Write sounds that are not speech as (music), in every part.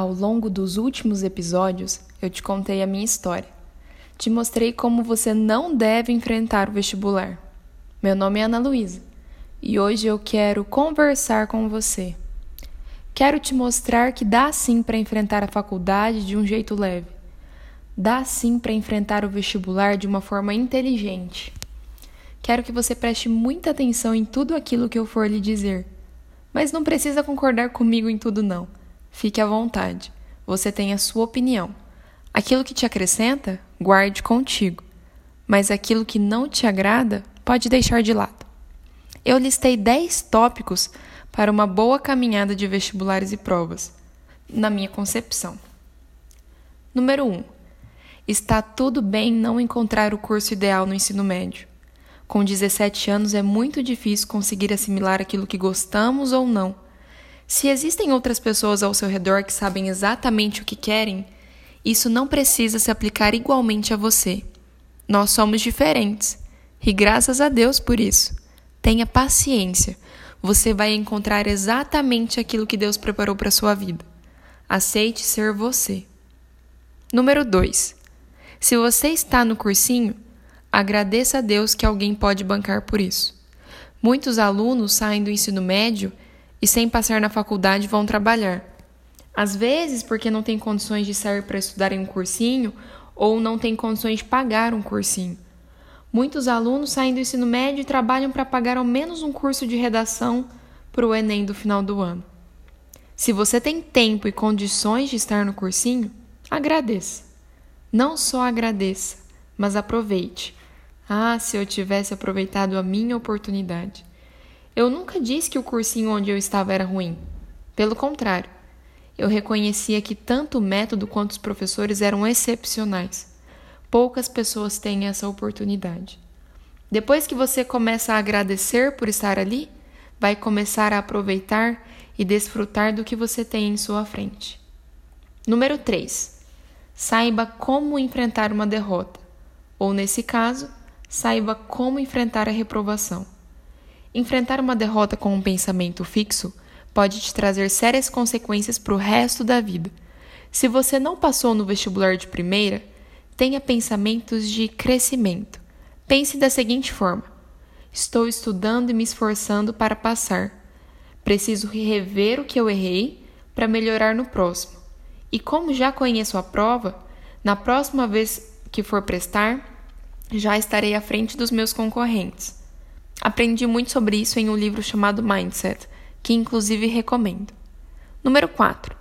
Ao longo dos últimos episódios, eu te contei a minha história. Te mostrei como você não deve enfrentar o vestibular. Meu nome é Ana Luísa e hoje eu quero conversar com você. Quero te mostrar que dá sim para enfrentar a faculdade de um jeito leve. Dá sim para enfrentar o vestibular de uma forma inteligente. Quero que você preste muita atenção em tudo aquilo que eu for lhe dizer. Mas não precisa concordar comigo em tudo, não. Fique à vontade. Você tem a sua opinião. Aquilo que te acrescenta, guarde contigo. Mas aquilo que não te agrada, pode deixar de lado. Eu listei 10 tópicos para uma boa caminhada de vestibulares e provas, na minha concepção. Número 1. Está tudo bem não encontrar o curso ideal no ensino médio. Com 17 anos é muito difícil conseguir assimilar aquilo que gostamos ou não se existem outras pessoas ao seu redor que sabem exatamente o que querem, isso não precisa se aplicar igualmente a você. Nós somos diferentes e graças a Deus por isso. Tenha paciência. Você vai encontrar exatamente aquilo que Deus preparou para sua vida. Aceite ser você. Número 2. Se você está no cursinho, agradeça a Deus que alguém pode bancar por isso. Muitos alunos saem do ensino médio e sem passar na faculdade vão trabalhar. Às vezes, porque não tem condições de sair para estudar em um cursinho ou não tem condições de pagar um cursinho. Muitos alunos saem do ensino médio e trabalham para pagar ao menos um curso de redação para o Enem do final do ano. Se você tem tempo e condições de estar no cursinho, agradeça. Não só agradeça, mas aproveite. Ah, se eu tivesse aproveitado a minha oportunidade. Eu nunca disse que o cursinho onde eu estava era ruim. Pelo contrário, eu reconhecia que tanto o método quanto os professores eram excepcionais. Poucas pessoas têm essa oportunidade. Depois que você começa a agradecer por estar ali, vai começar a aproveitar e desfrutar do que você tem em sua frente. Número 3. Saiba como enfrentar uma derrota, ou nesse caso, saiba como enfrentar a reprovação. Enfrentar uma derrota com um pensamento fixo pode te trazer sérias consequências para o resto da vida. Se você não passou no vestibular de primeira, tenha pensamentos de crescimento. Pense da seguinte forma: estou estudando e me esforçando para passar. Preciso rever o que eu errei para melhorar no próximo. E como já conheço a prova, na próxima vez que for prestar, já estarei à frente dos meus concorrentes. Aprendi muito sobre isso em um livro chamado Mindset, que inclusive recomendo. Número 4.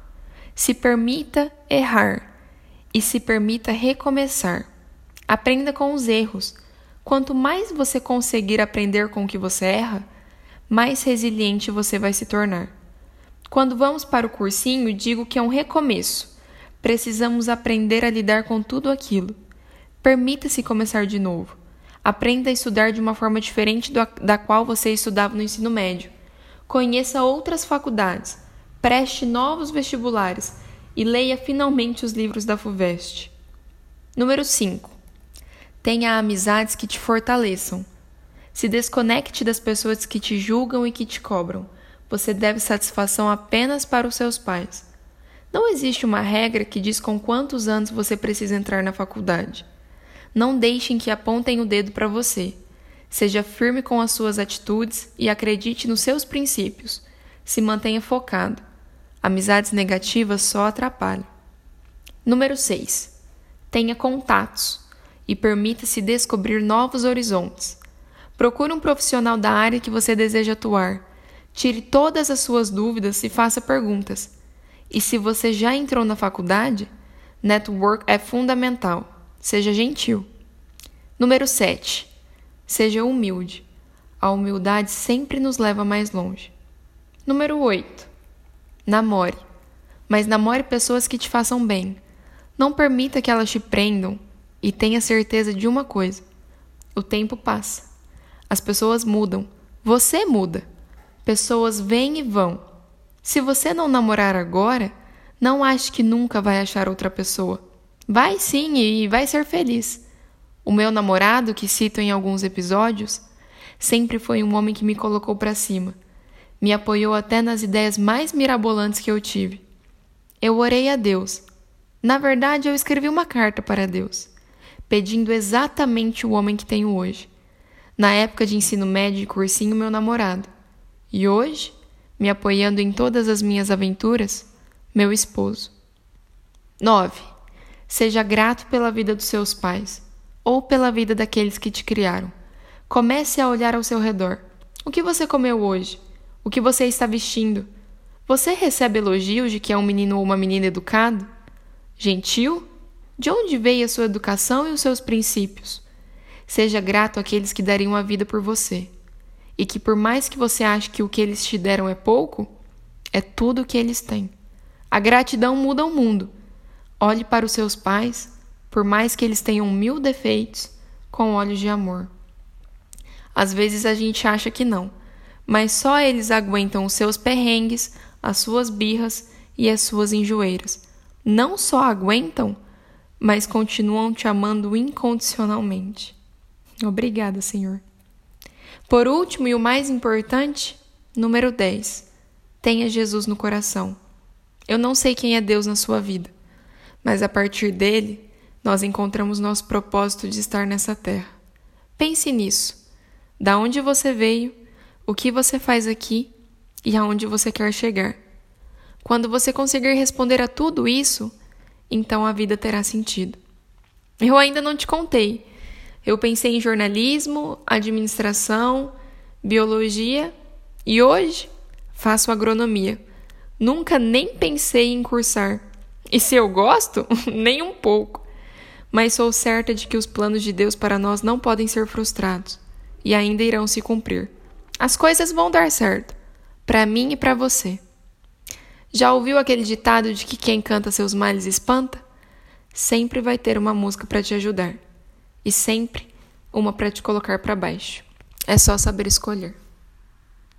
Se permita errar e se permita recomeçar. Aprenda com os erros. Quanto mais você conseguir aprender com o que você erra, mais resiliente você vai se tornar. Quando vamos para o cursinho, digo que é um recomeço. Precisamos aprender a lidar com tudo aquilo. Permita-se começar de novo. Aprenda a estudar de uma forma diferente da qual você estudava no ensino médio. Conheça outras faculdades, preste novos vestibulares e leia finalmente os livros da FUVEST. Número 5. Tenha amizades que te fortaleçam. Se desconecte das pessoas que te julgam e que te cobram. Você deve satisfação apenas para os seus pais. Não existe uma regra que diz com quantos anos você precisa entrar na faculdade. Não deixem que apontem o dedo para você. Seja firme com as suas atitudes e acredite nos seus princípios. Se mantenha focado. Amizades negativas só atrapalham. Número 6. Tenha contatos e permita-se descobrir novos horizontes. Procure um profissional da área que você deseja atuar. Tire todas as suas dúvidas e faça perguntas. E se você já entrou na faculdade, network é fundamental. Seja gentil. Número 7. Seja humilde. A humildade sempre nos leva mais longe. Número 8. Namore. Mas namore pessoas que te façam bem. Não permita que elas te prendam e tenha certeza de uma coisa: o tempo passa. As pessoas mudam. Você muda. Pessoas vêm e vão. Se você não namorar agora, não ache que nunca vai achar outra pessoa. Vai sim e vai ser feliz. O meu namorado, que cito em alguns episódios, sempre foi um homem que me colocou para cima. Me apoiou até nas ideias mais mirabolantes que eu tive. Eu orei a Deus. Na verdade, eu escrevi uma carta para Deus, pedindo exatamente o homem que tenho hoje. Na época de ensino médio e cursinho, meu namorado. E hoje, me apoiando em todas as minhas aventuras, meu esposo. 9. Seja grato pela vida dos seus pais ou pela vida daqueles que te criaram. Comece a olhar ao seu redor. O que você comeu hoje? O que você está vestindo? Você recebe elogios de que é um menino ou uma menina educado? Gentil? De onde veio a sua educação e os seus princípios? Seja grato àqueles que dariam a vida por você. E que, por mais que você ache que o que eles te deram é pouco, é tudo o que eles têm. A gratidão muda o mundo. Olhe para os seus pais, por mais que eles tenham mil defeitos, com olhos de amor. Às vezes a gente acha que não, mas só eles aguentam os seus perrengues, as suas birras e as suas enjoeiras. Não só aguentam, mas continuam te amando incondicionalmente. Obrigada, Senhor. Por último e o mais importante, número 10. Tenha Jesus no coração. Eu não sei quem é Deus na sua vida, mas a partir dele, nós encontramos nosso propósito de estar nessa terra. Pense nisso. Da onde você veio, o que você faz aqui e aonde você quer chegar. Quando você conseguir responder a tudo isso, então a vida terá sentido. Eu ainda não te contei. Eu pensei em jornalismo, administração, biologia e hoje faço agronomia. Nunca nem pensei em cursar. E se eu gosto? (laughs) nem um pouco. Mas sou certa de que os planos de Deus para nós não podem ser frustrados e ainda irão se cumprir. As coisas vão dar certo, para mim e para você. Já ouviu aquele ditado de que quem canta seus males espanta? Sempre vai ter uma música para te ajudar e sempre uma para te colocar para baixo. É só saber escolher.